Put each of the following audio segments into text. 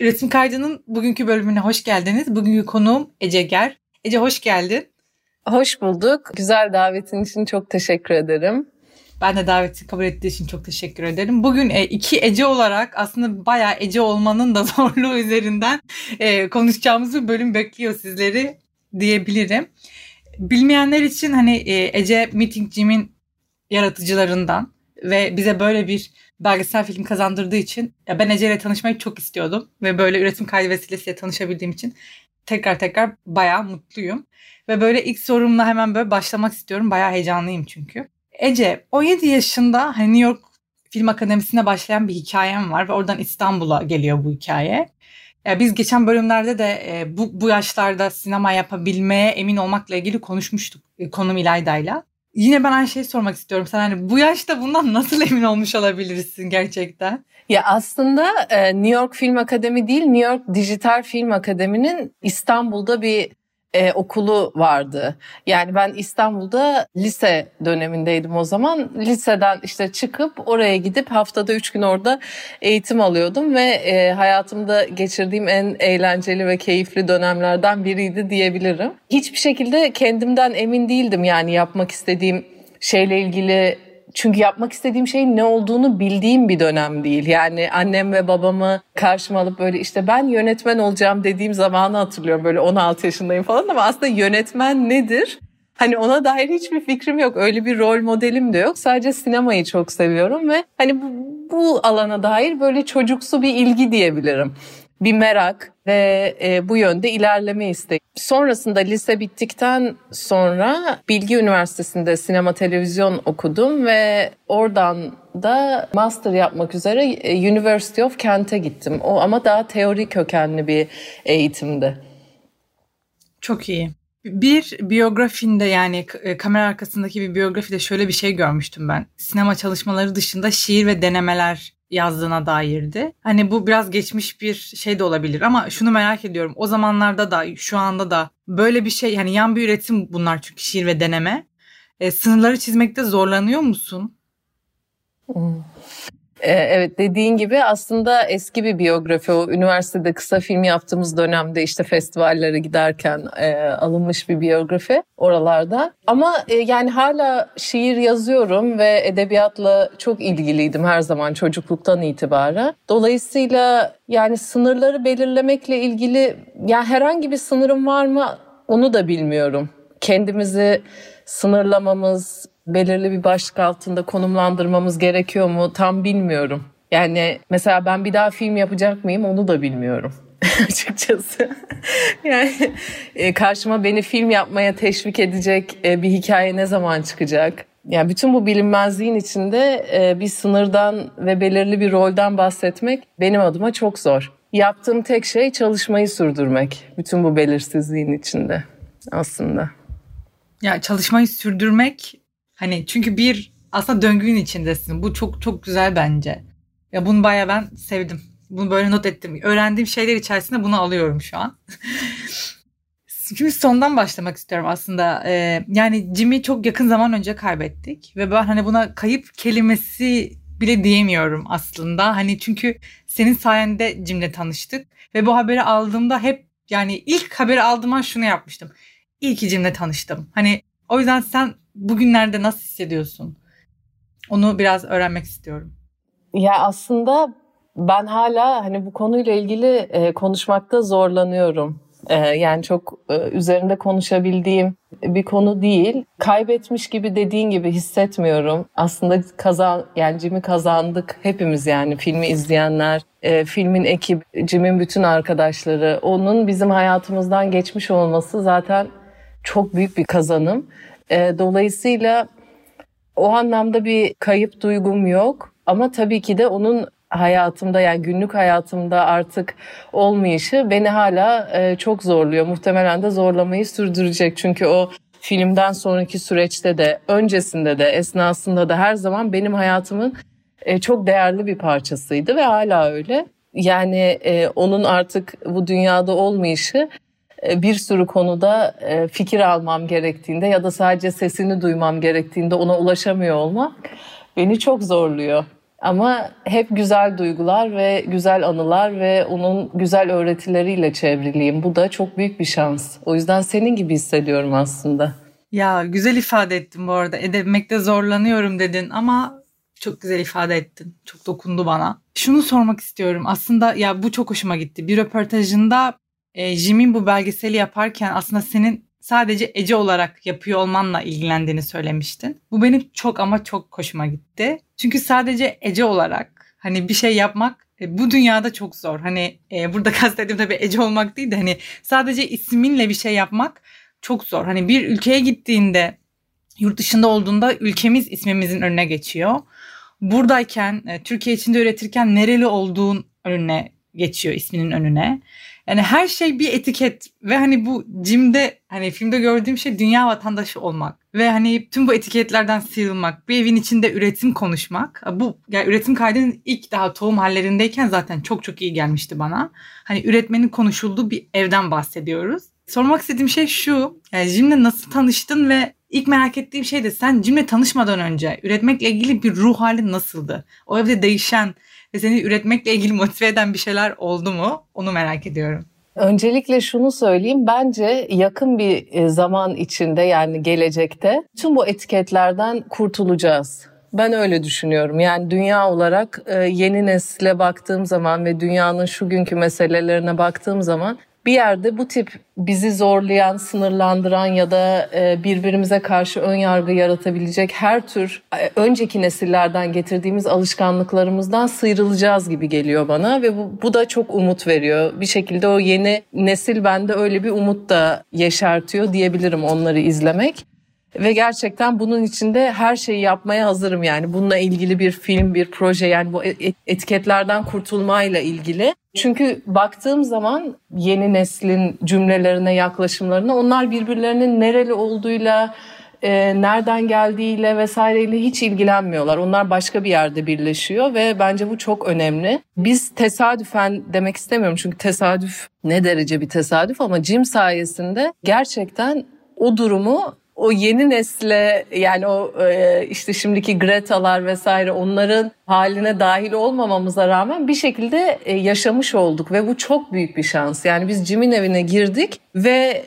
Üretim Kaydı'nın bugünkü bölümüne hoş geldiniz. Bugünkü konuğum Ece Ger. Ece hoş geldin. Hoş bulduk. Güzel davetin için çok teşekkür ederim. Ben de daveti kabul ettiği için çok teşekkür ederim. Bugün e, iki Ece olarak aslında bayağı Ece olmanın da zorluğu üzerinden e, konuşacağımız bir bölüm bekliyor sizleri diyebilirim. Bilmeyenler için hani e, Ece Meeting Jim'in yaratıcılarından ve bize böyle bir belgesel film kazandırdığı için ya ben Ece ile tanışmayı çok istiyordum ve böyle üretim kaydı vesilesiyle tanışabildiğim için tekrar tekrar bayağı mutluyum. Ve böyle ilk sorumla hemen böyle başlamak istiyorum. Bayağı heyecanlıyım çünkü. Ece 17 yaşında hani New York Film Akademisi'ne başlayan bir hikayem var ve oradan İstanbul'a geliyor bu hikaye. Ya biz geçen bölümlerde de e, bu, bu yaşlarda sinema yapabilmeye emin olmakla ilgili konuşmuştuk e, konum İlayda'yla. Yine ben aynı şeyi sormak istiyorum. Sen hani bu yaşta bundan nasıl emin olmuş olabilirsin gerçekten? Ya aslında e, New York Film Akademi değil, New York Dijital Film Akademi'nin İstanbul'da bir e, okulu vardı. Yani ben İstanbul'da lise dönemindeydim o zaman. Liseden işte çıkıp oraya gidip haftada üç gün orada eğitim alıyordum ve e, hayatımda geçirdiğim en eğlenceli ve keyifli dönemlerden biriydi diyebilirim. Hiçbir şekilde kendimden emin değildim yani yapmak istediğim şeyle ilgili çünkü yapmak istediğim şeyin ne olduğunu bildiğim bir dönem değil. Yani annem ve babamı karşıma alıp böyle işte ben yönetmen olacağım dediğim zamanı hatırlıyorum. Böyle 16 yaşındayım falan ama aslında yönetmen nedir? Hani ona dair hiçbir fikrim yok. Öyle bir rol modelim de yok. Sadece sinemayı çok seviyorum ve hani bu, bu alana dair böyle çocuksu bir ilgi diyebilirim bir merak ve e, bu yönde ilerleme isteği. Sonrasında lise bittikten sonra Bilgi Üniversitesi'nde sinema televizyon okudum ve oradan da master yapmak üzere e, University of Kent'e gittim. O ama daha teori kökenli bir eğitimdi. Çok iyi. Bir biyografinde yani e, kamera arkasındaki bir biyografide şöyle bir şey görmüştüm ben. Sinema çalışmaları dışında şiir ve denemeler yazdığına dairdi. Hani bu biraz geçmiş bir şey de olabilir ama şunu merak ediyorum. O zamanlarda da şu anda da böyle bir şey hani yan bir üretim bunlar çünkü şiir ve deneme. E, sınırları çizmekte zorlanıyor musun? Ee, evet dediğin gibi aslında eski bir biyografi o üniversitede kısa film yaptığımız dönemde işte festivallere giderken e, alınmış bir biyografi oralarda. Ama e, yani hala şiir yazıyorum ve edebiyatla çok ilgiliydim her zaman çocukluktan itibaren. Dolayısıyla yani sınırları belirlemekle ilgili ya herhangi bir sınırım var mı onu da bilmiyorum. Kendimizi sınırlamamız, belirli bir başlık altında konumlandırmamız gerekiyor mu tam bilmiyorum. Yani mesela ben bir daha film yapacak mıyım onu da bilmiyorum açıkçası. yani e, karşıma beni film yapmaya teşvik edecek e, bir hikaye ne zaman çıkacak? Yani bütün bu bilinmezliğin içinde e, bir sınırdan ve belirli bir rolden bahsetmek benim adıma çok zor. Yaptığım tek şey çalışmayı sürdürmek. Bütün bu belirsizliğin içinde aslında. Ya çalışmayı sürdürmek Hani çünkü bir aslında döngünün içindesin. Bu çok çok güzel bence. Ya bunu baya ben sevdim. Bunu böyle not ettim. Öğrendiğim şeyler içerisinde bunu alıyorum şu an. Şimdi sondan başlamak istiyorum aslında. Ee, yani Jimmy çok yakın zaman önce kaybettik ve ben hani buna kayıp kelimesi bile diyemiyorum aslında. Hani çünkü senin sayende Jim'le tanıştık ve bu haberi aldığımda hep yani ilk haberi aldığımda şunu yapmıştım. İyi ki Jim'le tanıştım. Hani o yüzden sen bugünlerde nasıl hissediyorsun? Onu biraz öğrenmek istiyorum. Ya aslında ben hala hani bu konuyla ilgili e, konuşmakta zorlanıyorum. E, yani çok e, üzerinde konuşabildiğim bir konu değil. Kaybetmiş gibi dediğin gibi hissetmiyorum. Aslında kazan yani Jim'i kazandık hepimiz yani filmi izleyenler, e, filmin ekibi, Jim'in bütün arkadaşları, onun bizim hayatımızdan geçmiş olması zaten çok büyük bir kazanım. E, dolayısıyla o anlamda bir kayıp duygum yok. Ama tabii ki de onun hayatımda yani günlük hayatımda artık olmayışı beni hala e, çok zorluyor. Muhtemelen de zorlamayı sürdürecek. Çünkü o filmden sonraki süreçte de öncesinde de esnasında da her zaman benim hayatımın e, çok değerli bir parçasıydı ve hala öyle. Yani onun artık bu dünyada olmayışı bir sürü konuda e, fikir almam gerektiğinde ya da sadece sesini duymam gerektiğinde ona ulaşamıyor olmak beni çok zorluyor. Ama hep güzel duygular ve güzel anılar ve onun güzel öğretileriyle çevriliyim. Bu da çok büyük bir şans. O yüzden senin gibi hissediyorum aslında. Ya güzel ifade ettin bu arada. Edemekte zorlanıyorum dedin ama çok güzel ifade ettin. Çok dokundu bana. Şunu sormak istiyorum. Aslında ya bu çok hoşuma gitti. Bir röportajında e, Jim'in bu belgeseli yaparken aslında senin sadece Ece olarak yapıyor olmanla ilgilendiğini söylemiştin. Bu benim çok ama çok hoşuma gitti. Çünkü sadece Ece olarak hani bir şey yapmak e, bu dünyada çok zor. Hani e, burada kastettiğim tabii Ece olmak değil de hani sadece isminle bir şey yapmak çok zor. Hani bir ülkeye gittiğinde yurt dışında olduğunda ülkemiz ismimizin önüne geçiyor. Buradayken e, Türkiye içinde üretirken nereli olduğun önüne geçiyor isminin önüne. Yani her şey bir etiket ve hani bu Jim'de hani filmde gördüğüm şey dünya vatandaşı olmak ve hani tüm bu etiketlerden sıyrılmak, bir evin içinde üretim konuşmak. Bu yani üretim kaydının ilk daha tohum hallerindeyken zaten çok çok iyi gelmişti bana. Hani üretmenin konuşulduğu bir evden bahsediyoruz. Sormak istediğim şey şu. Yani Jim'le nasıl tanıştın ve ilk merak ettiğim şey de sen Jim'le tanışmadan önce üretmekle ilgili bir ruh halin nasıldı? O evde değişen ve seni üretmekle ilgili motive eden bir şeyler oldu mu? Onu merak ediyorum. Öncelikle şunu söyleyeyim. Bence yakın bir e, zaman içinde yani gelecekte tüm bu etiketlerden kurtulacağız. Ben öyle düşünüyorum. Yani dünya olarak e, yeni nesle baktığım zaman ve dünyanın şu günkü meselelerine baktığım zaman bir yerde bu tip bizi zorlayan, sınırlandıran ya da e, birbirimize karşı ön yargı yaratabilecek her tür e, önceki nesillerden getirdiğimiz alışkanlıklarımızdan sıyrılacağız gibi geliyor bana ve bu, bu da çok umut veriyor. Bir şekilde o yeni nesil bende öyle bir umut da yeşertiyor diyebilirim onları izlemek. Ve gerçekten bunun içinde her şeyi yapmaya hazırım yani. Bununla ilgili bir film, bir proje yani bu etiketlerden kurtulmayla ilgili. Çünkü baktığım zaman yeni neslin cümlelerine, yaklaşımlarına onlar birbirlerinin nereli olduğuyla, e, nereden geldiğiyle vesaireyle hiç ilgilenmiyorlar. Onlar başka bir yerde birleşiyor ve bence bu çok önemli. Biz tesadüfen demek istemiyorum çünkü tesadüf ne derece bir tesadüf ama Jim sayesinde gerçekten o durumu o yeni nesle yani o e, işte şimdiki Greta'lar vesaire onların haline dahil olmamamıza rağmen bir şekilde e, yaşamış olduk ve bu çok büyük bir şans. Yani biz Jim'in evine girdik ve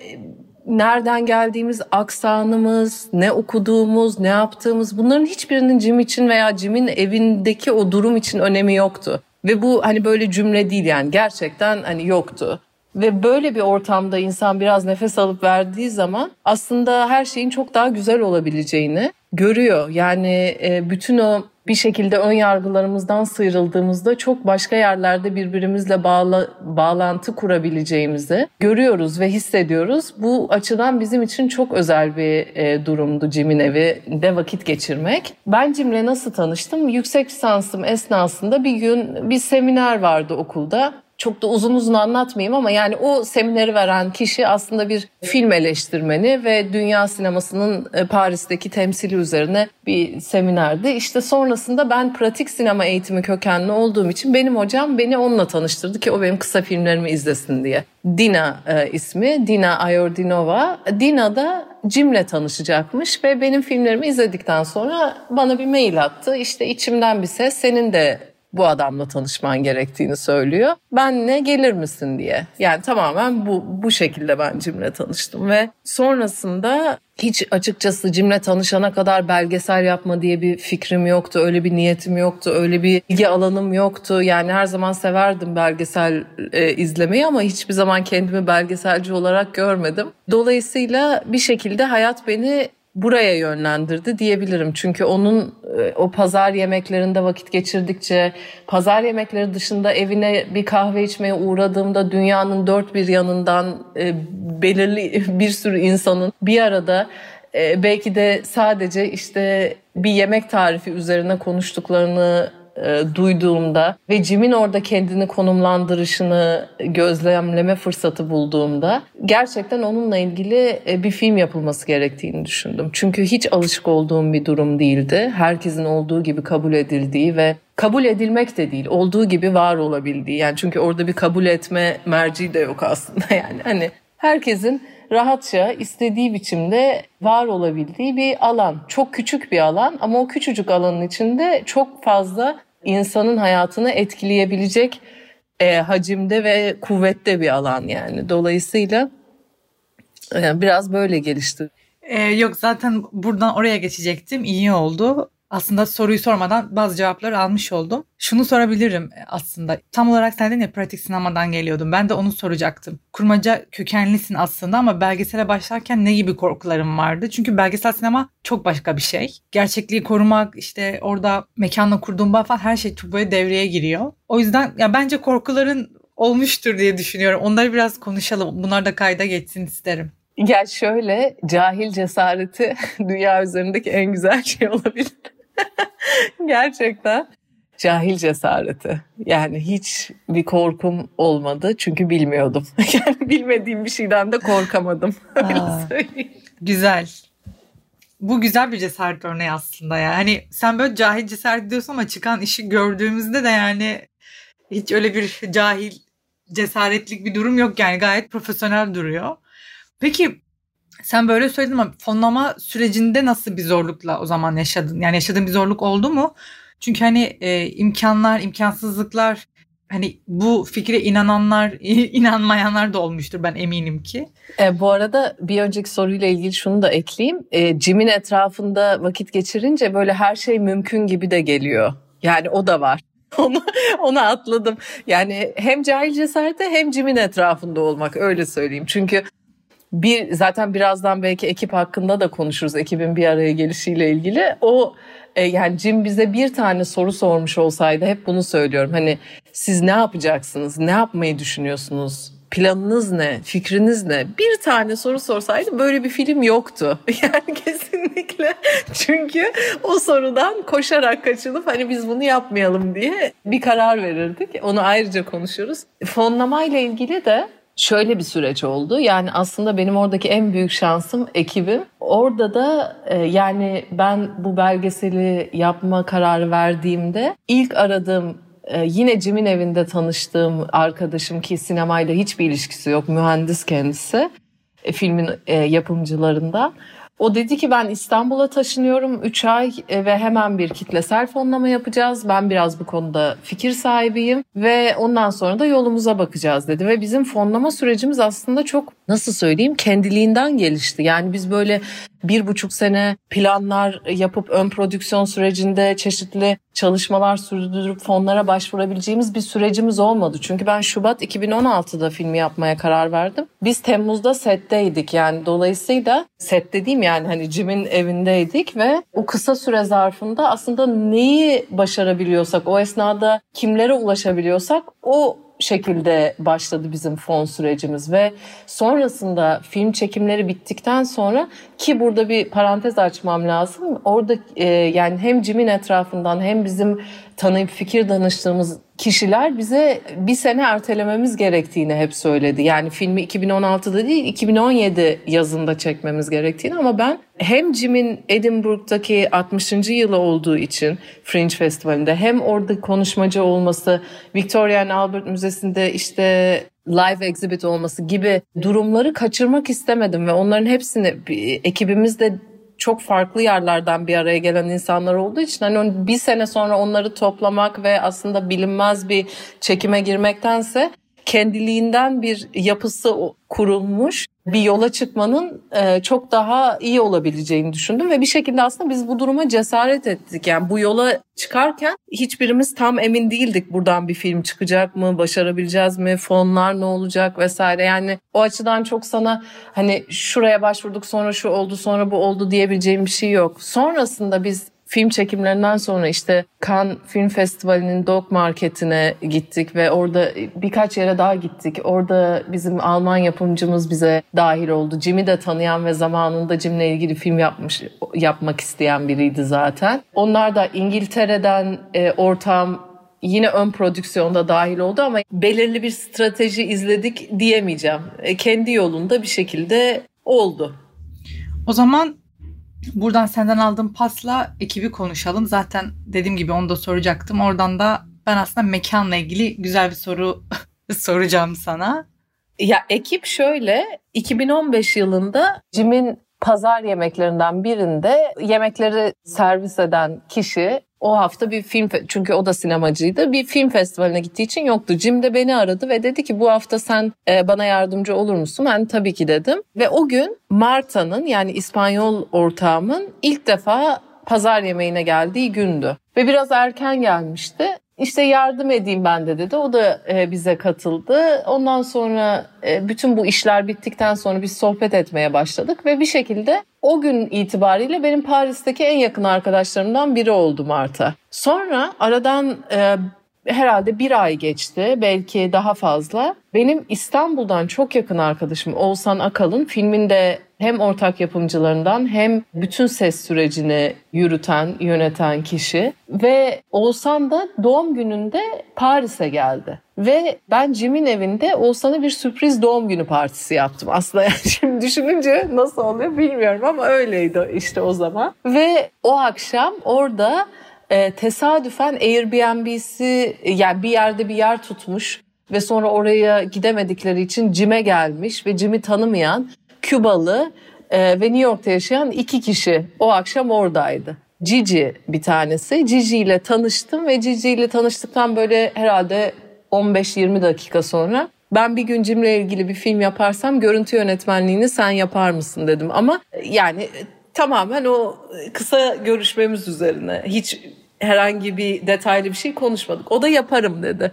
nereden geldiğimiz, aksanımız, ne okuduğumuz, ne yaptığımız bunların hiçbirinin Jim için veya Jim'in evindeki o durum için önemi yoktu. Ve bu hani böyle cümle değil yani gerçekten hani yoktu. Ve böyle bir ortamda insan biraz nefes alıp verdiği zaman aslında her şeyin çok daha güzel olabileceğini görüyor. Yani e, bütün o bir şekilde ön yargılarımızdan sıyrıldığımızda çok başka yerlerde birbirimizle bağla, bağlantı kurabileceğimizi görüyoruz ve hissediyoruz. Bu açıdan bizim için çok özel bir e, durumdu Jim'in evinde vakit geçirmek. Ben Jim'le nasıl tanıştım? Yüksek lisansım esnasında bir gün bir seminer vardı okulda çok da uzun uzun anlatmayayım ama yani o semineri veren kişi aslında bir film eleştirmeni ve dünya sinemasının e, Paris'teki temsili üzerine bir seminerdi. İşte sonrasında ben pratik sinema eğitimi kökenli olduğum için benim hocam beni onunla tanıştırdı ki o benim kısa filmlerimi izlesin diye. Dina e, ismi, Dina Ayordinova. Dina da Jim'le tanışacakmış ve benim filmlerimi izledikten sonra bana bir mail attı. İşte içimden bir ses senin de bu adamla tanışman gerektiğini söylüyor. Ben ne gelir misin diye. Yani tamamen bu bu şekilde ben Cim'le tanıştım ve sonrasında hiç açıkçası Cim'le tanışana kadar belgesel yapma diye bir fikrim yoktu. Öyle bir niyetim yoktu. Öyle bir ilgi alanım yoktu. Yani her zaman severdim belgesel e, izlemeyi ama hiçbir zaman kendimi belgeselci olarak görmedim. Dolayısıyla bir şekilde hayat beni buraya yönlendirdi diyebilirim. Çünkü onun e, o pazar yemeklerinde vakit geçirdikçe, pazar yemekleri dışında evine bir kahve içmeye uğradığımda dünyanın dört bir yanından e, belirli bir sürü insanın bir arada e, belki de sadece işte bir yemek tarifi üzerine konuştuklarını e, duyduğumda ve Jim'in orada kendini konumlandırışını gözlemleme fırsatı bulduğumda gerçekten onunla ilgili e, bir film yapılması gerektiğini düşündüm. Çünkü hiç alışık olduğum bir durum değildi. Herkesin olduğu gibi kabul edildiği ve kabul edilmek de değil, olduğu gibi var olabildiği. Yani çünkü orada bir kabul etme merci de yok aslında yani. Hani herkesin rahatça istediği biçimde var olabildiği bir alan. Çok küçük bir alan ama o küçücük alanın içinde çok fazla insanın hayatını etkileyebilecek e, hacimde ve kuvvette bir alan yani. Dolayısıyla e, biraz böyle gelişti. Ee, yok zaten buradan oraya geçecektim. İyi oldu. Aslında soruyu sormadan bazı cevapları almış oldum. Şunu sorabilirim aslında. Tam olarak sen dedin ya pratik sinemadan geliyordum. Ben de onu soracaktım. Kurmaca kökenlisin aslında ama belgesele başlarken ne gibi korkularım vardı? Çünkü belgesel sinema çok başka bir şey. Gerçekliği korumak, işte orada mekanla kurduğun bağ falan her şey çok böyle devreye giriyor. O yüzden ya bence korkuların olmuştur diye düşünüyorum. Onları biraz konuşalım. Bunlar da kayda geçsin isterim. Ya şöyle cahil cesareti dünya üzerindeki en güzel şey olabilir. Gerçekten cahil cesareti. Yani hiç bir korkum olmadı çünkü bilmiyordum. Yani bilmediğim bir şeyden de korkamadım. Aa, güzel. Bu güzel bir cesaret örneği aslında ya. Hani sen böyle cahil cesaret diyorsun ama çıkan işi gördüğümüzde de yani hiç öyle bir cahil cesaretlik bir durum yok yani gayet profesyonel duruyor. Peki sen böyle söyledin ama fonlama sürecinde nasıl bir zorlukla o zaman yaşadın? Yani yaşadığın bir zorluk oldu mu? Çünkü hani e, imkanlar, imkansızlıklar hani bu fikre inananlar, inanmayanlar da olmuştur ben eminim ki. E, bu arada bir önceki soruyla ilgili şunu da ekleyeyim. E, Jim'in etrafında vakit geçirince böyle her şey mümkün gibi de geliyor. Yani o da var. onu, onu atladım. Yani hem cahil cesarete hem Jim'in etrafında olmak öyle söyleyeyim. Çünkü bir zaten birazdan belki ekip hakkında da konuşuruz ekibin bir araya gelişiyle ilgili. O e, yani Jim bize bir tane soru sormuş olsaydı hep bunu söylüyorum. Hani siz ne yapacaksınız? Ne yapmayı düşünüyorsunuz? Planınız ne? Fikriniz ne? Bir tane soru sorsaydı böyle bir film yoktu. Yani kesinlikle. Çünkü o sorudan koşarak kaçılıp hani biz bunu yapmayalım diye bir karar verirdik. Onu ayrıca konuşuruz. Fonlamayla ilgili de şöyle bir süreç oldu. Yani aslında benim oradaki en büyük şansım ekibim. Orada da e, yani ben bu belgeseli yapma kararı verdiğimde ilk aradığım e, yine Jim'in evinde tanıştığım arkadaşım ki sinemayla hiçbir ilişkisi yok. Mühendis kendisi. E, filmin e, yapımcılarında. O dedi ki ben İstanbul'a taşınıyorum 3 ay e, ve hemen bir kitlesel fonlama yapacağız. Ben biraz bu konuda fikir sahibiyim ve ondan sonra da yolumuza bakacağız dedi. Ve bizim fonlama sürecimiz aslında çok nasıl söyleyeyim kendiliğinden gelişti. Yani biz böyle bir buçuk sene planlar yapıp ön prodüksiyon sürecinde çeşitli çalışmalar sürdürüp fonlara başvurabileceğimiz bir sürecimiz olmadı. Çünkü ben Şubat 2016'da filmi yapmaya karar verdim. Biz Temmuz'da setteydik yani dolayısıyla set dediğim yani hani Jim'in evindeydik ve o kısa süre zarfında aslında neyi başarabiliyorsak o esnada kimlere ulaşabiliyorsak o şekilde başladı bizim fon sürecimiz ve sonrasında film çekimleri bittikten sonra ki burada bir parantez açmam lazım. Orada e, yani hem Jim'in etrafından hem bizim tanıyıp fikir danıştığımız kişiler bize bir sene ertelememiz gerektiğini hep söyledi. Yani filmi 2016'da değil 2017 yazında çekmemiz gerektiğini ama ben hem Jim'in Edinburgh'daki 60. yılı olduğu için Fringe Festivali'nde hem orada konuşmacı olması, Victoria and Albert Müzesi'nde işte live exhibit olması gibi durumları kaçırmak istemedim ve onların hepsini ekibimizde çok farklı yerlerden bir araya gelen insanlar olduğu için hani bir sene sonra onları toplamak ve aslında bilinmez bir çekime girmektense kendiliğinden bir yapısı kurulmuş bir yola çıkmanın e, çok daha iyi olabileceğini düşündüm ve bir şekilde aslında biz bu duruma cesaret ettik. Yani bu yola çıkarken hiçbirimiz tam emin değildik buradan bir film çıkacak mı, başarabileceğiz mi, fonlar ne olacak vesaire. Yani o açıdan çok sana hani şuraya başvurduk sonra şu oldu sonra bu oldu diyebileceğim bir şey yok. Sonrasında biz film çekimlerinden sonra işte Cannes Film Festivali'nin Dog Market'ine gittik ve orada birkaç yere daha gittik. Orada bizim Alman yapımcımız bize dahil oldu. Jim'i de tanıyan ve zamanında Jim'le ilgili film yapmış yapmak isteyen biriydi zaten. Onlar da İngiltere'den e, ortam yine ön prodüksiyonda dahil oldu ama belirli bir strateji izledik diyemeyeceğim. E, kendi yolunda bir şekilde oldu. O zaman Buradan senden aldığım pasla ekibi konuşalım. Zaten dediğim gibi onu da soracaktım. Oradan da ben aslında mekanla ilgili güzel bir soru soracağım sana. Ya ekip şöyle 2015 yılında Jim'in pazar yemeklerinden birinde yemekleri servis eden kişi o hafta bir film çünkü o da sinemacıydı. Bir film festivaline gittiği için yoktu. Jim de beni aradı ve dedi ki bu hafta sen e, bana yardımcı olur musun? Ben tabii ki dedim. Ve o gün Marta'nın yani İspanyol ortağımın ilk defa pazar yemeğine geldiği gündü. Ve biraz erken gelmişti. İşte yardım edeyim ben de dedi. O da e, bize katıldı. Ondan sonra e, bütün bu işler bittikten sonra biz sohbet etmeye başladık ve bir şekilde o gün itibariyle benim Paris'teki en yakın arkadaşlarımdan biri oldu Marta. Sonra aradan e, herhalde bir ay geçti belki daha fazla. Benim İstanbul'dan çok yakın arkadaşım Oğuzhan Akalın filminde hem ortak yapımcılarından hem bütün ses sürecini yürüten, yöneten kişi ve Oğuzhan da doğum gününde Paris'e geldi. Ve ben Jim'in evinde Oğuzhan'a bir sürpriz doğum günü partisi yaptım. Aslında yani şimdi düşününce nasıl oluyor bilmiyorum ama öyleydi işte o zaman. Ve o akşam orada e, tesadüfen Airbnb'si yani bir yerde bir yer tutmuş ve sonra oraya gidemedikleri için Jim'e gelmiş ve Jim'i tanımayan Kübalı e, ve New York'ta yaşayan iki kişi o akşam oradaydı. Cici bir tanesi. Cici ile tanıştım ve Cici ile tanıştıktan böyle herhalde 15-20 dakika sonra ben bir gün Cim'le ilgili bir film yaparsam görüntü yönetmenliğini sen yapar mısın dedim. Ama yani tamamen o kısa görüşmemiz üzerine hiç herhangi bir detaylı bir şey konuşmadık. O da yaparım dedi.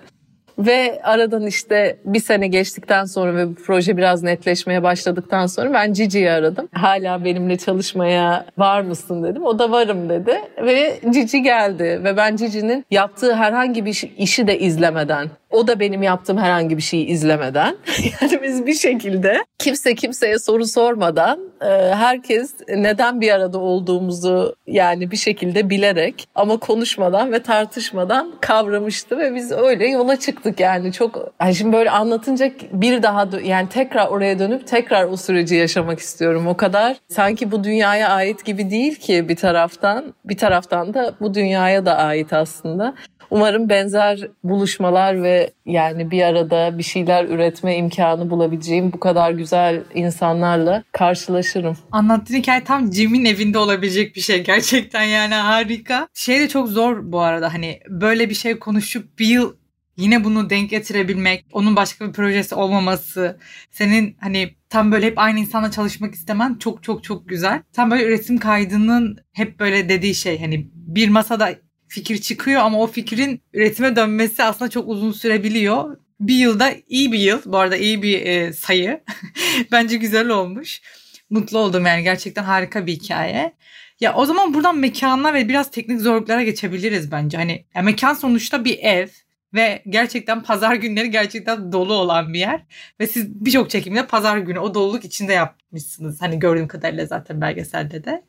Ve aradan işte bir sene geçtikten sonra ve bu proje biraz netleşmeye başladıktan sonra ben Cici'yi aradım. Hala benimle çalışmaya var mısın dedim. O da varım dedi ve Cici geldi ve ben Cici'nin yaptığı herhangi bir işi de izlemeden o da benim yaptığım herhangi bir şeyi izlemeden yani biz bir şekilde kimse kimseye soru sormadan e, herkes neden bir arada olduğumuzu yani bir şekilde bilerek ama konuşmadan ve tartışmadan kavramıştı ve biz öyle yola çıktık yani çok yani şimdi böyle anlatınca bir daha yani tekrar oraya dönüp tekrar o süreci yaşamak istiyorum o kadar sanki bu dünyaya ait gibi değil ki bir taraftan bir taraftan da bu dünyaya da ait aslında. Umarım benzer buluşmalar ve yani bir arada bir şeyler üretme imkanı bulabileceğim bu kadar güzel insanlarla karşılaşırım. Anlattığın hikaye tam Jim'in evinde olabilecek bir şey gerçekten yani harika. Şey de çok zor bu arada hani böyle bir şey konuşup bir yıl yine bunu denk getirebilmek, onun başka bir projesi olmaması, senin hani tam böyle hep aynı insanla çalışmak istemen çok çok çok güzel. Tam böyle üretim kaydının hep böyle dediği şey hani bir masada fikir çıkıyor ama o fikrin üretime dönmesi aslında çok uzun sürebiliyor. Bir yılda iyi bir yıl. Bu arada iyi bir e, sayı. Bence güzel olmuş. Mutlu oldum yani gerçekten harika bir hikaye. Ya o zaman buradan mekanla ve biraz teknik zorluklara geçebiliriz bence. Hani mekan sonuçta bir ev ve gerçekten pazar günleri gerçekten dolu olan bir yer. Ve siz birçok çekimde pazar günü o doluluk içinde yapmışsınız. Hani gördüğüm kadarıyla zaten belgeselde de.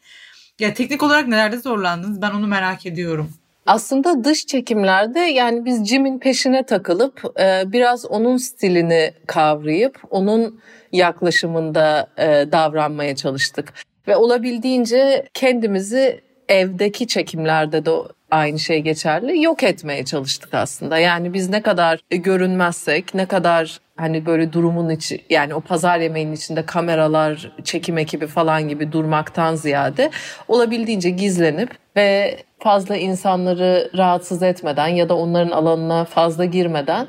Ya teknik olarak nelerde zorlandınız? Ben onu merak ediyorum. Aslında dış çekimlerde yani biz Jim'in peşine takılıp e, biraz onun stilini kavrayıp onun yaklaşımında e, davranmaya çalıştık. Ve olabildiğince kendimizi evdeki çekimlerde de aynı şey geçerli. Yok etmeye çalıştık aslında. Yani biz ne kadar görünmezsek, ne kadar hani böyle durumun içi yani o pazar yemeğinin içinde kameralar, çekim ekibi falan gibi durmaktan ziyade olabildiğince gizlenip ve fazla insanları rahatsız etmeden ya da onların alanına fazla girmeden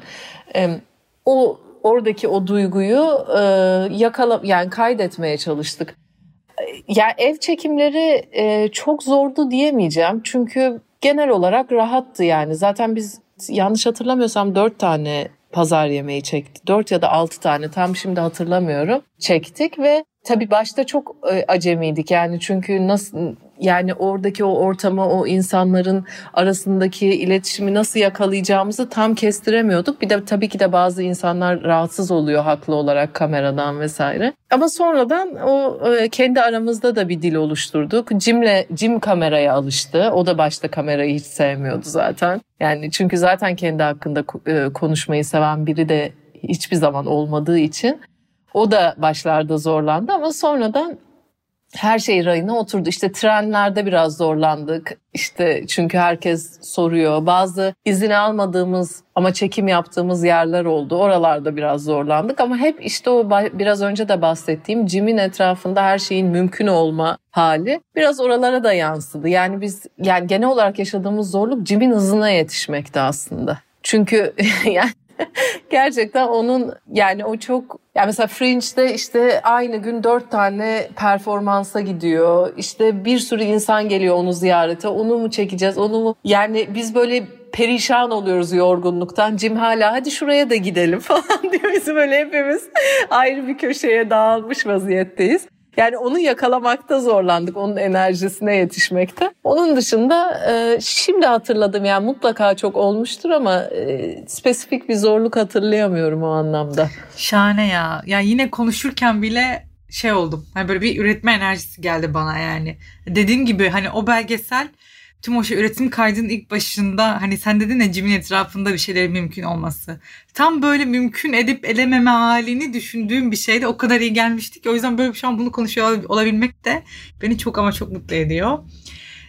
o oradaki o duyguyu e, yakala yani kaydetmeye çalıştık. Yani ev çekimleri e, çok zordu diyemeyeceğim. Çünkü genel olarak rahattı yani. Zaten biz yanlış hatırlamıyorsam dört tane pazar yemeği çektik. Dört ya da altı tane tam şimdi hatırlamıyorum. Çektik ve tabii başta çok e, acemiydik yani çünkü nasıl yani oradaki o ortamı, o insanların arasındaki iletişimi nasıl yakalayacağımızı tam kestiremiyorduk. Bir de tabii ki de bazı insanlar rahatsız oluyor haklı olarak kameradan vesaire. Ama sonradan o e, kendi aramızda da bir dil oluşturduk. Jim'le Jim kameraya alıştı. O da başta kamerayı hiç sevmiyordu zaten. Yani çünkü zaten kendi hakkında e, konuşmayı seven biri de hiçbir zaman olmadığı için o da başlarda zorlandı ama sonradan her şey rayına oturdu. İşte trenlerde biraz zorlandık. İşte çünkü herkes soruyor. Bazı izin almadığımız ama çekim yaptığımız yerler oldu. Oralarda biraz zorlandık ama hep işte o biraz önce de bahsettiğim Jim'in etrafında her şeyin mümkün olma hali biraz oralara da yansıdı. Yani biz yani genel olarak yaşadığımız zorluk Jim'in hızına yetişmekti aslında. Çünkü yani Gerçekten onun yani o çok yani mesela Fringe'de işte aynı gün dört tane performansa gidiyor. İşte bir sürü insan geliyor onu ziyarete. Onu mu çekeceğiz, onu mu? Yani biz böyle perişan oluyoruz yorgunluktan. Jim hala hadi şuraya da gidelim falan diyor. Biz böyle hepimiz ayrı bir köşeye dağılmış vaziyetteyiz. Yani onu yakalamakta zorlandık, onun enerjisine yetişmekte. Onun dışında e, şimdi hatırladım yani mutlaka çok olmuştur ama e, spesifik bir zorluk hatırlayamıyorum o anlamda. Şahane ya. Ya yine konuşurken bile şey oldum. Hani böyle bir üretme enerjisi geldi bana yani. Dediğim gibi hani o belgesel tüm o şey üretim kaydının ilk başında hani sen dedin ya Jim'in etrafında bir şeylerin mümkün olması. Tam böyle mümkün edip elememe halini düşündüğüm bir şeyde o kadar iyi gelmişti ki o yüzden böyle şu an bunu konuşuyor olabilmek de beni çok ama çok mutlu ediyor.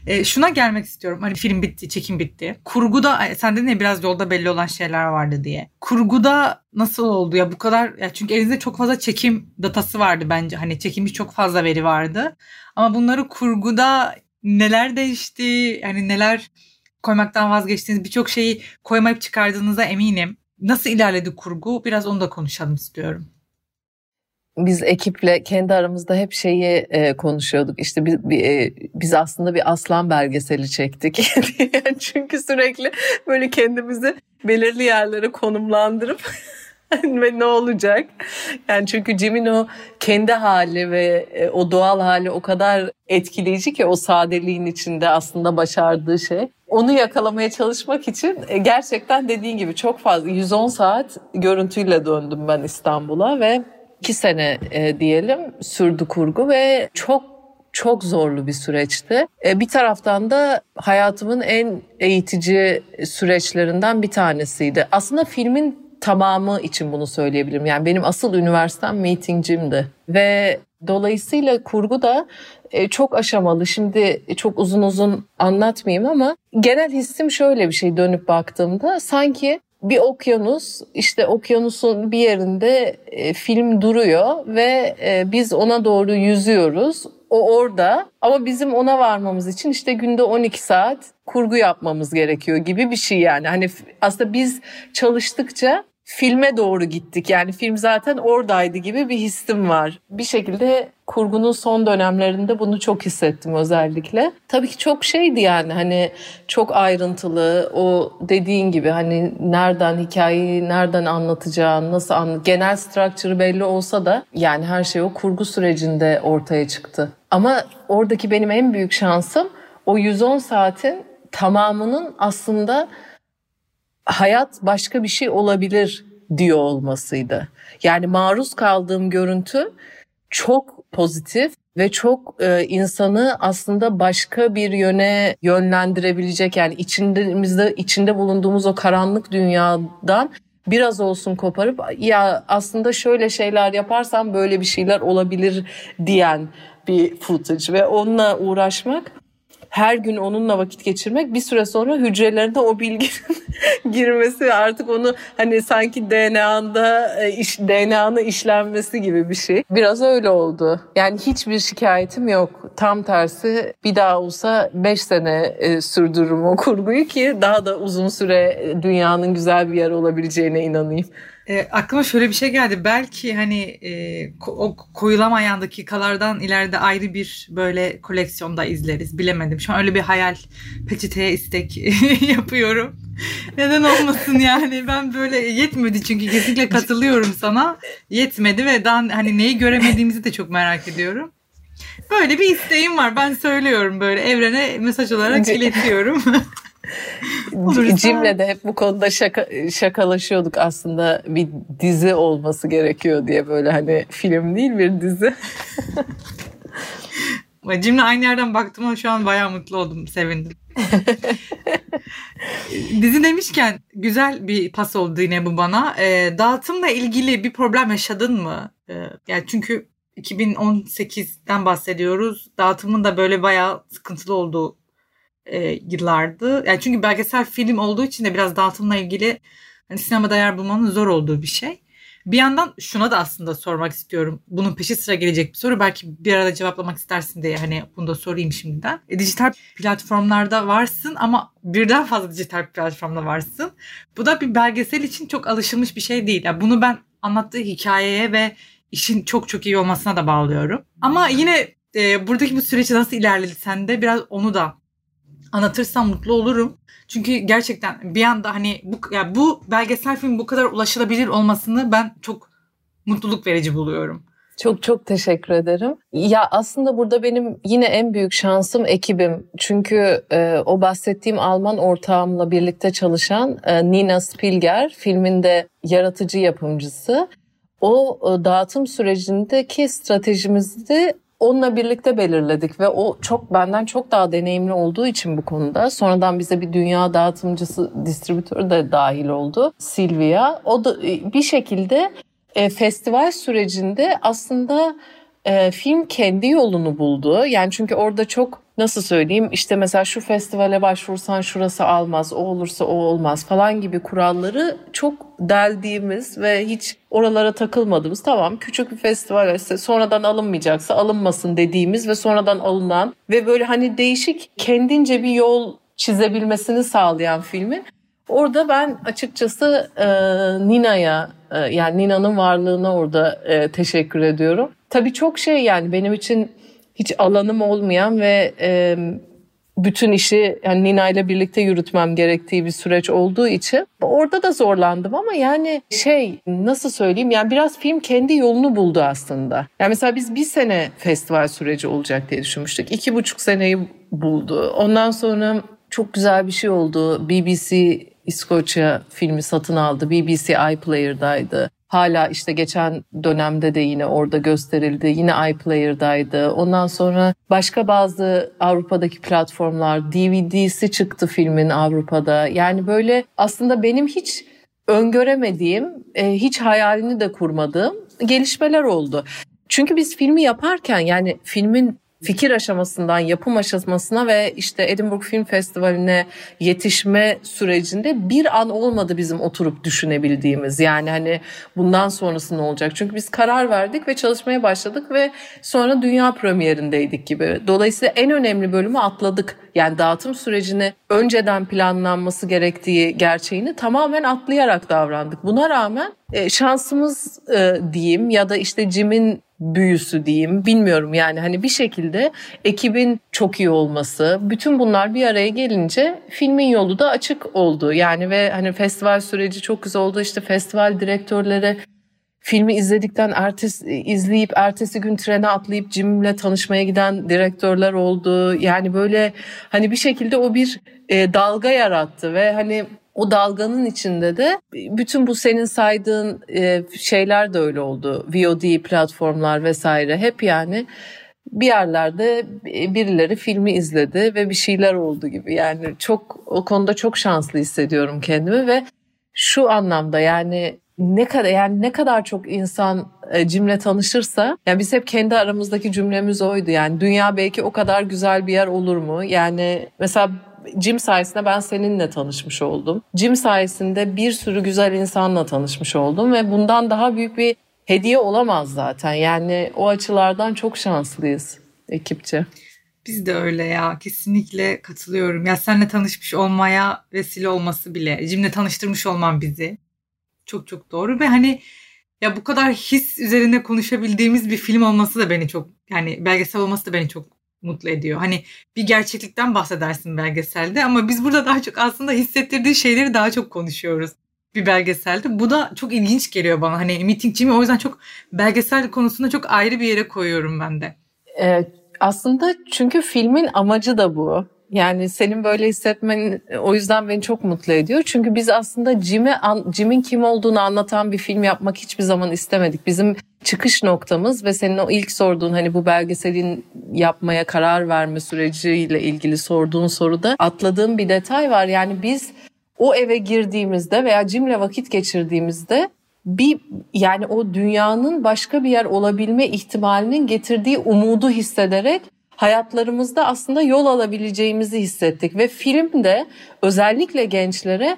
E, şuna gelmek istiyorum. Hani film bitti, çekim bitti. Kurguda sen dedin ya biraz yolda belli olan şeyler vardı diye. Kurguda nasıl oldu ya bu kadar ya çünkü elinizde çok fazla çekim datası vardı bence. Hani çekilmiş çok fazla veri vardı. Ama bunları kurguda neler değişti? Yani neler koymaktan vazgeçtiğiniz birçok şeyi koymayıp çıkardığınıza eminim. Nasıl ilerledi kurgu? Biraz onu da konuşalım istiyorum. Biz ekiple kendi aramızda hep şeyi e, konuşuyorduk. İşte biz, bir, e, biz aslında bir aslan belgeseli çektik. Çünkü sürekli böyle kendimizi belirli yerlere konumlandırıp ve ne olacak? Yani çünkü Jim'in o kendi hali ve e, o doğal hali o kadar etkileyici ki o sadeliğin içinde aslında başardığı şey. Onu yakalamaya çalışmak için e, gerçekten dediğin gibi çok fazla 110 saat görüntüyle döndüm ben İstanbul'a ve iki sene e, diyelim sürdü kurgu ve çok çok zorlu bir süreçti. Bir taraftan da hayatımın en eğitici süreçlerinden bir tanesiydi. Aslında filmin tamamı için bunu söyleyebilirim. Yani benim asıl üniversitem meetingcimdi. Ve dolayısıyla kurgu da e, çok aşamalı. Şimdi çok uzun uzun anlatmayayım ama genel hissim şöyle bir şey dönüp baktığımda sanki bir okyanus işte okyanusun bir yerinde e, film duruyor ve e, biz ona doğru yüzüyoruz. O orada ama bizim ona varmamız için işte günde 12 saat kurgu yapmamız gerekiyor gibi bir şey yani. Hani aslında biz çalıştıkça filme doğru gittik. Yani film zaten oradaydı gibi bir hissim var. Bir şekilde kurgunun son dönemlerinde bunu çok hissettim özellikle. Tabii ki çok şeydi yani hani çok ayrıntılı o dediğin gibi hani nereden hikayeyi nereden anlatacağın nasıl anlat genel structure belli olsa da yani her şey o kurgu sürecinde ortaya çıktı. Ama oradaki benim en büyük şansım o 110 saatin tamamının aslında hayat başka bir şey olabilir diyor olmasıydı. Yani maruz kaldığım görüntü çok pozitif ve çok e, insanı aslında başka bir yöne yönlendirebilecek yani içinde içinde bulunduğumuz o karanlık dünyadan biraz olsun koparıp ya aslında şöyle şeyler yaparsam böyle bir şeyler olabilir diyen bir footage ve onunla uğraşmak her gün onunla vakit geçirmek bir süre sonra hücrelerinde o bilginin girmesi ve artık onu hani sanki DNA'nda e, iş, DNA'nın işlenmesi gibi bir şey. Biraz öyle oldu. Yani hiçbir şikayetim yok. Tam tersi bir daha olsa 5 sene e, sürdürürüm o kurguyu ki daha da uzun süre dünyanın güzel bir yer olabileceğine inanayım. E, aklıma şöyle bir şey geldi. Belki hani e, o koyulamayan dakikalardan ileride ayrı bir böyle koleksiyonda izleriz. Bilemedim. Şu an öyle bir hayal peçeteye istek yapıyorum. Neden olmasın yani? Ben böyle yetmedi çünkü kesinlikle katılıyorum sana. Yetmedi ve daha hani neyi göremediğimizi de çok merak ediyorum. Böyle bir isteğim var. Ben söylüyorum böyle evrene mesaj olarak iletiyorum. Cim'le de hep bu konuda şaka, şakalaşıyorduk aslında bir dizi olması gerekiyor diye böyle hani film değil bir dizi. Cim'le aynı yerden baktım ama şu an bayağı mutlu oldum, sevindim. dizi demişken güzel bir pas oldu yine bu bana. E, dağıtımla ilgili bir problem yaşadın mı? E, yani çünkü 2018'den bahsediyoruz. Dağıtımın da böyle bayağı sıkıntılı olduğu e, yıllardı. Yani çünkü belgesel film olduğu için de biraz dağıtımla ilgili hani sinemada yer bulmanın zor olduğu bir şey. Bir yandan şuna da aslında sormak istiyorum. Bunun peşi sıra gelecek bir soru. Belki bir arada cevaplamak istersin diye hani bunu da sorayım şimdiden. E, dijital platformlarda varsın ama birden fazla dijital platformda varsın. Bu da bir belgesel için çok alışılmış bir şey değil. Yani bunu ben anlattığı hikayeye ve işin çok çok iyi olmasına da bağlıyorum. Ama yine e, buradaki bu süreci nasıl ilerledi sen de biraz onu da anlatırsam mutlu olurum. Çünkü gerçekten bir anda hani bu ya bu belgesel film bu kadar ulaşılabilir olmasını ben çok mutluluk verici buluyorum. Çok çok teşekkür ederim. Ya aslında burada benim yine en büyük şansım ekibim. Çünkü e, o bahsettiğim Alman ortağımla birlikte çalışan e, Nina Spilger filminde yaratıcı yapımcısı. O e, dağıtım sürecindeki stratejimizi onunla birlikte belirledik ve o çok benden çok daha deneyimli olduğu için bu konuda sonradan bize bir dünya dağıtımcısı distribütör de dahil oldu Silvia. O da e, bir şekilde e, festival sürecinde aslında e, film kendi yolunu buldu. Yani çünkü orada çok nasıl söyleyeyim işte mesela şu festivale başvursan şurası almaz, o olursa o olmaz falan gibi kuralları çok deldiğimiz ve hiç oralara takılmadığımız tamam küçük bir festival ise sonradan alınmayacaksa alınmasın dediğimiz ve sonradan alınan ve böyle hani değişik kendince bir yol çizebilmesini sağlayan filmin Orada ben açıkçası e, Nina'ya e, yani Nina'nın varlığına orada e, teşekkür ediyorum. Tabii çok şey yani benim için hiç alanım olmayan ve e, bütün işi yani Nina ile birlikte yürütmem gerektiği bir süreç olduğu için orada da zorlandım ama yani şey nasıl söyleyeyim yani biraz film kendi yolunu buldu aslında. Yani mesela biz bir sene festival süreci olacak diye düşünmüştük. İki buçuk seneyi buldu. Ondan sonra çok güzel bir şey oldu. BBC İskoçya filmi satın aldı. BBC iPlayer'daydı. Hala işte geçen dönemde de yine orada gösterildi. Yine iPlayer'daydı. Ondan sonra başka bazı Avrupa'daki platformlar DVD'si çıktı filmin Avrupa'da. Yani böyle aslında benim hiç öngöremediğim, e, hiç hayalini de kurmadığım gelişmeler oldu. Çünkü biz filmi yaparken yani filmin fikir aşamasından yapım aşamasına ve işte Edinburgh Film Festivali'ne yetişme sürecinde bir an olmadı bizim oturup düşünebildiğimiz. Yani hani bundan sonrası ne olacak? Çünkü biz karar verdik ve çalışmaya başladık ve sonra dünya premierindeydik gibi. Dolayısıyla en önemli bölümü atladık. Yani dağıtım sürecini önceden planlanması gerektiği gerçeğini tamamen atlayarak davrandık. Buna rağmen e, şansımız e, diyeyim ya da işte Jim'in büyüsü diyeyim. Bilmiyorum yani hani bir şekilde ekibin çok iyi olması bütün bunlar bir araya gelince filmin yolu da açık oldu. Yani ve hani festival süreci çok güzel oldu. İşte festival direktörleri filmi izledikten ertesi izleyip ertesi gün trene atlayıp Jim'le tanışmaya giden direktörler oldu. Yani böyle hani bir şekilde o bir e, dalga yarattı ve hani o dalganın içinde de bütün bu senin saydığın e, şeyler de öyle oldu. VOD platformlar vesaire hep yani bir yerlerde birileri filmi izledi ve bir şeyler oldu gibi. Yani çok o konuda çok şanslı hissediyorum kendimi ve şu anlamda yani ne kadar yani ne kadar çok insan e, cümle tanışırsa yani biz hep kendi aramızdaki cümlemiz oydu yani dünya belki o kadar güzel bir yer olur mu? Yani mesela Jim sayesinde ben seninle tanışmış oldum. Jim sayesinde bir sürü güzel insanla tanışmış oldum ve bundan daha büyük bir hediye olamaz zaten. Yani o açılardan çok şanslıyız ekipçe. Biz de öyle ya kesinlikle katılıyorum. Ya seninle tanışmış olmaya vesile olması bile, Jim'le tanıştırmış olman bizi. Çok çok doğru ve hani ya bu kadar his üzerine konuşabildiğimiz bir film olması da beni çok yani belgesel olması da beni çok mutlu ediyor. Hani bir gerçeklikten bahsedersin belgeselde ama biz burada daha çok aslında hissettirdiği şeyleri daha çok konuşuyoruz bir belgeselde. Bu da çok ilginç geliyor bana. Hani Meeting Jimmy o yüzden çok belgesel konusunda çok ayrı bir yere koyuyorum ben de. Evet, aslında çünkü filmin amacı da bu. Yani senin böyle hissetmen o yüzden beni çok mutlu ediyor. Çünkü biz aslında Jim'e Jim'in kim olduğunu anlatan bir film yapmak hiçbir zaman istemedik. Bizim çıkış noktamız ve senin o ilk sorduğun hani bu belgeselin yapmaya karar verme süreciyle ilgili sorduğun soruda atladığım bir detay var. Yani biz o eve girdiğimizde veya Jim'le vakit geçirdiğimizde bir yani o dünyanın başka bir yer olabilme ihtimalinin getirdiği umudu hissederek hayatlarımızda aslında yol alabileceğimizi hissettik ve filmde özellikle gençlere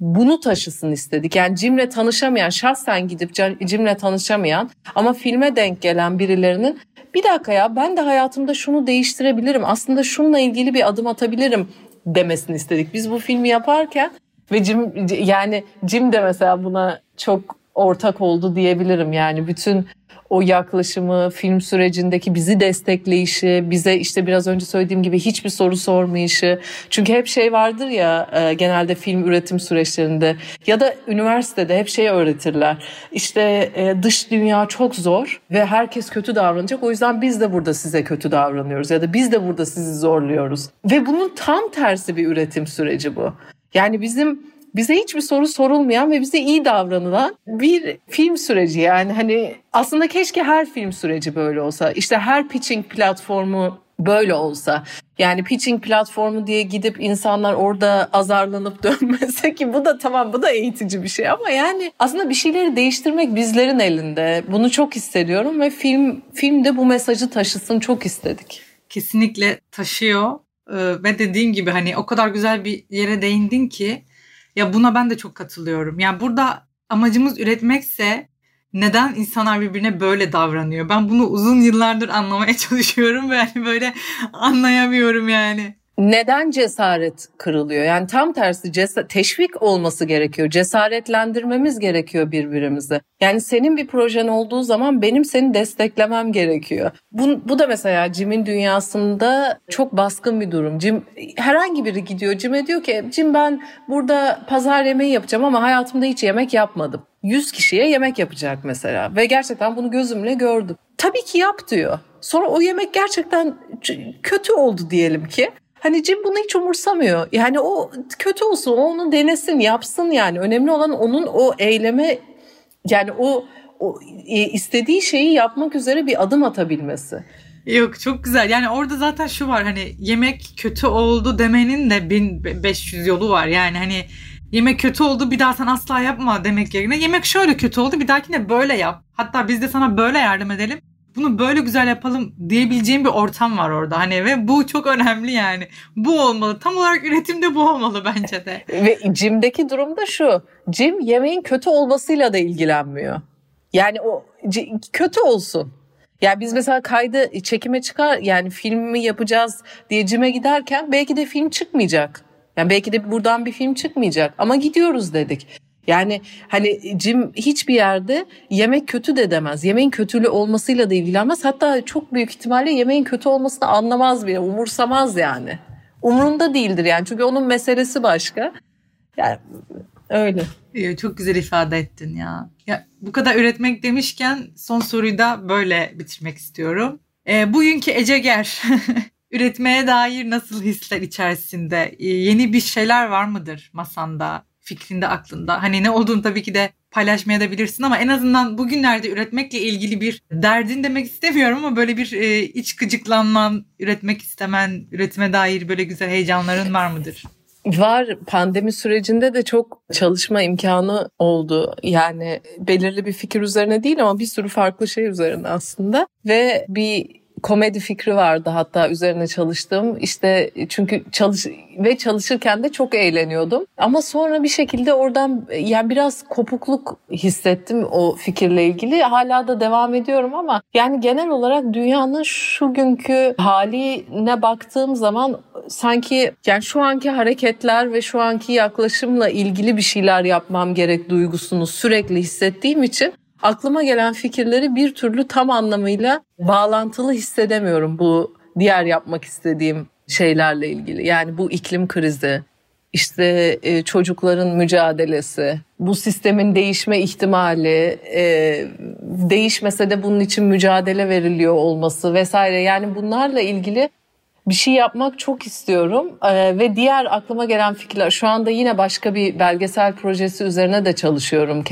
bunu taşısın istedik. Yani Jim'le tanışamayan, şahsen gidip Jim'le tanışamayan ama filme denk gelen birilerinin bir dakika ya ben de hayatımda şunu değiştirebilirim. Aslında şununla ilgili bir adım atabilirim demesini istedik. Biz bu filmi yaparken ve Jim yani Jim de mesela buna çok ortak oldu diyebilirim. Yani bütün o yaklaşımı, film sürecindeki bizi destekleyişi, bize işte biraz önce söylediğim gibi hiçbir soru sormayışı. Çünkü hep şey vardır ya e, genelde film üretim süreçlerinde ya da üniversitede hep şey öğretirler. İşte e, dış dünya çok zor ve herkes kötü davranacak. O yüzden biz de burada size kötü davranıyoruz ya da biz de burada sizi zorluyoruz. Ve bunun tam tersi bir üretim süreci bu. Yani bizim bize hiçbir soru sorulmayan ve bize iyi davranılan bir film süreci. Yani hani aslında keşke her film süreci böyle olsa. İşte her pitching platformu böyle olsa. Yani pitching platformu diye gidip insanlar orada azarlanıp dönmese ki bu da tamam bu da eğitici bir şey ama yani aslında bir şeyleri değiştirmek bizlerin elinde. Bunu çok hissediyorum ve film filmde bu mesajı taşısın çok istedik. Kesinlikle taşıyor ee, ve dediğim gibi hani o kadar güzel bir yere değindin ki ya buna ben de çok katılıyorum. Yani burada amacımız üretmekse neden insanlar birbirine böyle davranıyor? Ben bunu uzun yıllardır anlamaya çalışıyorum ve yani böyle anlayamıyorum yani neden cesaret kırılıyor? Yani tam tersi cesa- teşvik olması gerekiyor. Cesaretlendirmemiz gerekiyor birbirimizi. Yani senin bir projen olduğu zaman benim seni desteklemem gerekiyor. Bu, bu da mesela Jim'in dünyasında çok baskın bir durum. Jim herhangi biri gidiyor Jim'e diyor ki Jim ben burada pazar yemeği yapacağım ama hayatımda hiç yemek yapmadım. 100 kişiye yemek yapacak mesela ve gerçekten bunu gözümle gördüm. Tabii ki yap diyor. Sonra o yemek gerçekten kötü oldu diyelim ki. Hani Jim bunu hiç umursamıyor. Yani o kötü olsun, o onu denesin, yapsın yani. Önemli olan onun o eyleme yani o, o e, istediği şeyi yapmak üzere bir adım atabilmesi. Yok çok güzel. Yani orada zaten şu var hani yemek kötü oldu demenin de 1500 yolu var. Yani hani yemek kötü oldu bir daha sen asla yapma demek yerine yemek şöyle kötü oldu bir dahakine böyle yap. Hatta biz de sana böyle yardım edelim bunu böyle güzel yapalım diyebileceğim bir ortam var orada hani ve bu çok önemli yani. Bu olmalı. Tam olarak üretimde bu olmalı bence de. ve Jim'deki durum da şu. Jim yemeğin kötü olmasıyla da ilgilenmiyor. Yani o kötü olsun. Yani biz mesela kaydı çekime çıkar yani filmi yapacağız diye Jim'e giderken belki de film çıkmayacak. Yani belki de buradan bir film çıkmayacak ama gidiyoruz dedik. Yani hani Jim hiçbir yerde yemek kötü de demez. Yemeğin kötülüğü olmasıyla da ilgilenmez. Hatta çok büyük ihtimalle yemeğin kötü olmasını anlamaz bile. Umursamaz yani. Umurunda değildir yani. Çünkü onun meselesi başka. Yani öyle. Çok güzel ifade ettin ya. ya bu kadar üretmek demişken son soruyu da böyle bitirmek istiyorum. E, bugünkü Ece Ger üretmeye dair nasıl hisler içerisinde? E, yeni bir şeyler var mıdır masanda? Fikrinde aklında. Hani ne olduğunu tabii ki de paylaşmaya da bilirsin ama en azından bugünlerde üretmekle ilgili bir derdin demek istemiyorum ama böyle bir e, iç gıcıklanman, üretmek istemen, üretime dair böyle güzel heyecanların var mıdır? Var pandemi sürecinde de çok çalışma imkanı oldu. Yani belirli bir fikir üzerine değil ama bir sürü farklı şey üzerine aslında. Ve bir komedi fikri vardı hatta üzerine çalıştığım. İşte çünkü çalış ve çalışırken de çok eğleniyordum. Ama sonra bir şekilde oradan yani biraz kopukluk hissettim o fikirle ilgili. Hala da devam ediyorum ama yani genel olarak dünyanın şu günkü haline baktığım zaman sanki yani şu anki hareketler ve şu anki yaklaşımla ilgili bir şeyler yapmam gerek duygusunu sürekli hissettiğim için aklıma gelen fikirleri bir türlü tam anlamıyla bağlantılı hissedemiyorum bu diğer yapmak istediğim şeylerle ilgili. Yani bu iklim krizi, işte e, çocukların mücadelesi, bu sistemin değişme ihtimali, e, değişmese de bunun için mücadele veriliyor olması vesaire. Yani bunlarla ilgili bir şey yapmak çok istiyorum ee, ve diğer aklıma gelen fikirler şu anda yine başka bir belgesel projesi üzerine de çalışıyorum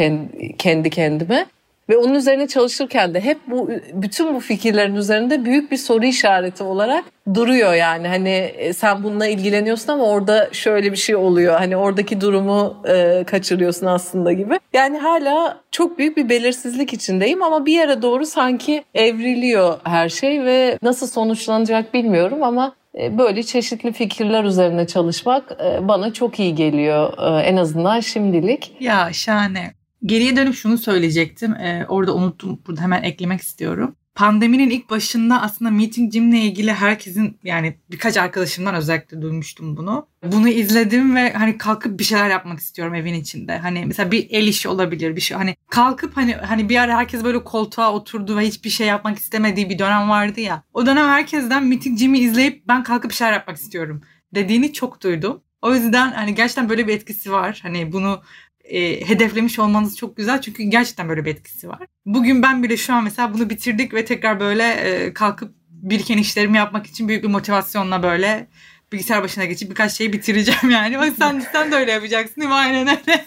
kendi kendime Ve onun üzerine çalışırken de hep bu bütün bu fikirlerin üzerinde büyük bir soru işareti olarak duruyor yani. Hani e, sen bununla ilgileniyorsun ama orada şöyle bir şey oluyor. Hani oradaki durumu e, kaçırıyorsun aslında gibi. Yani hala çok büyük bir belirsizlik içindeyim ama bir yere doğru sanki evriliyor her şey ve nasıl sonuçlanacak bilmiyorum ama e, böyle çeşitli fikirler üzerine çalışmak e, bana çok iyi geliyor en azından şimdilik. Ya şahane. Geriye dönüp şunu söyleyecektim. Ee, orada unuttum. Burada hemen eklemek istiyorum. Pandeminin ilk başında aslında Meeting Gym'le ilgili herkesin yani birkaç arkadaşımdan özellikle duymuştum bunu. Bunu izledim ve hani kalkıp bir şeyler yapmak istiyorum evin içinde. Hani mesela bir el işi olabilir bir şey. Hani kalkıp hani hani bir ara herkes böyle koltuğa oturdu ve hiçbir şey yapmak istemediği bir dönem vardı ya. O dönem herkesten Meeting Gym'i izleyip ben kalkıp bir şeyler yapmak istiyorum dediğini çok duydum. O yüzden hani gerçekten böyle bir etkisi var. Hani bunu e, hedeflemiş olmanız çok güzel çünkü gerçekten böyle bir etkisi var. Bugün ben bile şu an mesela bunu bitirdik ve tekrar böyle e, kalkıp biriken işlerimi yapmak için büyük bir motivasyonla böyle bilgisayar başına geçip birkaç şeyi bitireceğim yani. O sen, sen de öyle yapacaksın değil mi? Aynen öyle.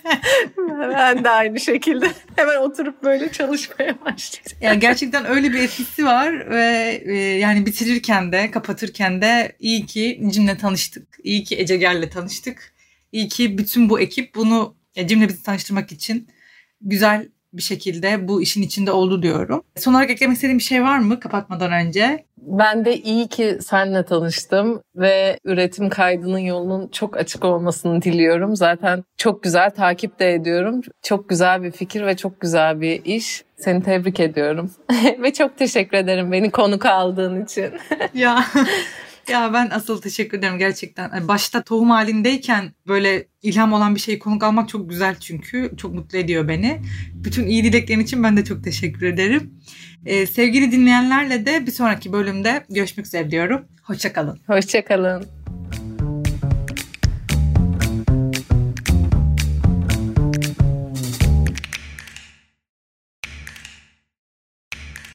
ben de aynı şekilde. Hemen oturup böyle çalışmaya başlayacağım. Yani gerçekten öyle bir etkisi var ve e, yani bitirirken de kapatırken de iyi ki Cim'le tanıştık. İyi ki Eceger'le tanıştık. İyi ki bütün bu ekip bunu e, Cim'le bizi tanıştırmak için güzel bir şekilde bu işin içinde oldu diyorum. Son olarak eklemek istediğim bir şey var mı kapatmadan önce? Ben de iyi ki seninle tanıştım ve üretim kaydının yolunun çok açık olmasını diliyorum. Zaten çok güzel takip de ediyorum. Çok güzel bir fikir ve çok güzel bir iş. Seni tebrik ediyorum. ve çok teşekkür ederim beni konuk aldığın için. ya ya ben asıl teşekkür ederim gerçekten. Başta tohum halindeyken böyle ilham olan bir şeyi konuk almak çok güzel çünkü. Çok mutlu ediyor beni. Bütün iyi dileklerin için ben de çok teşekkür ederim. Ee, sevgili dinleyenlerle de bir sonraki bölümde görüşmek üzere diyorum. Hoşçakalın. Hoşçakalın.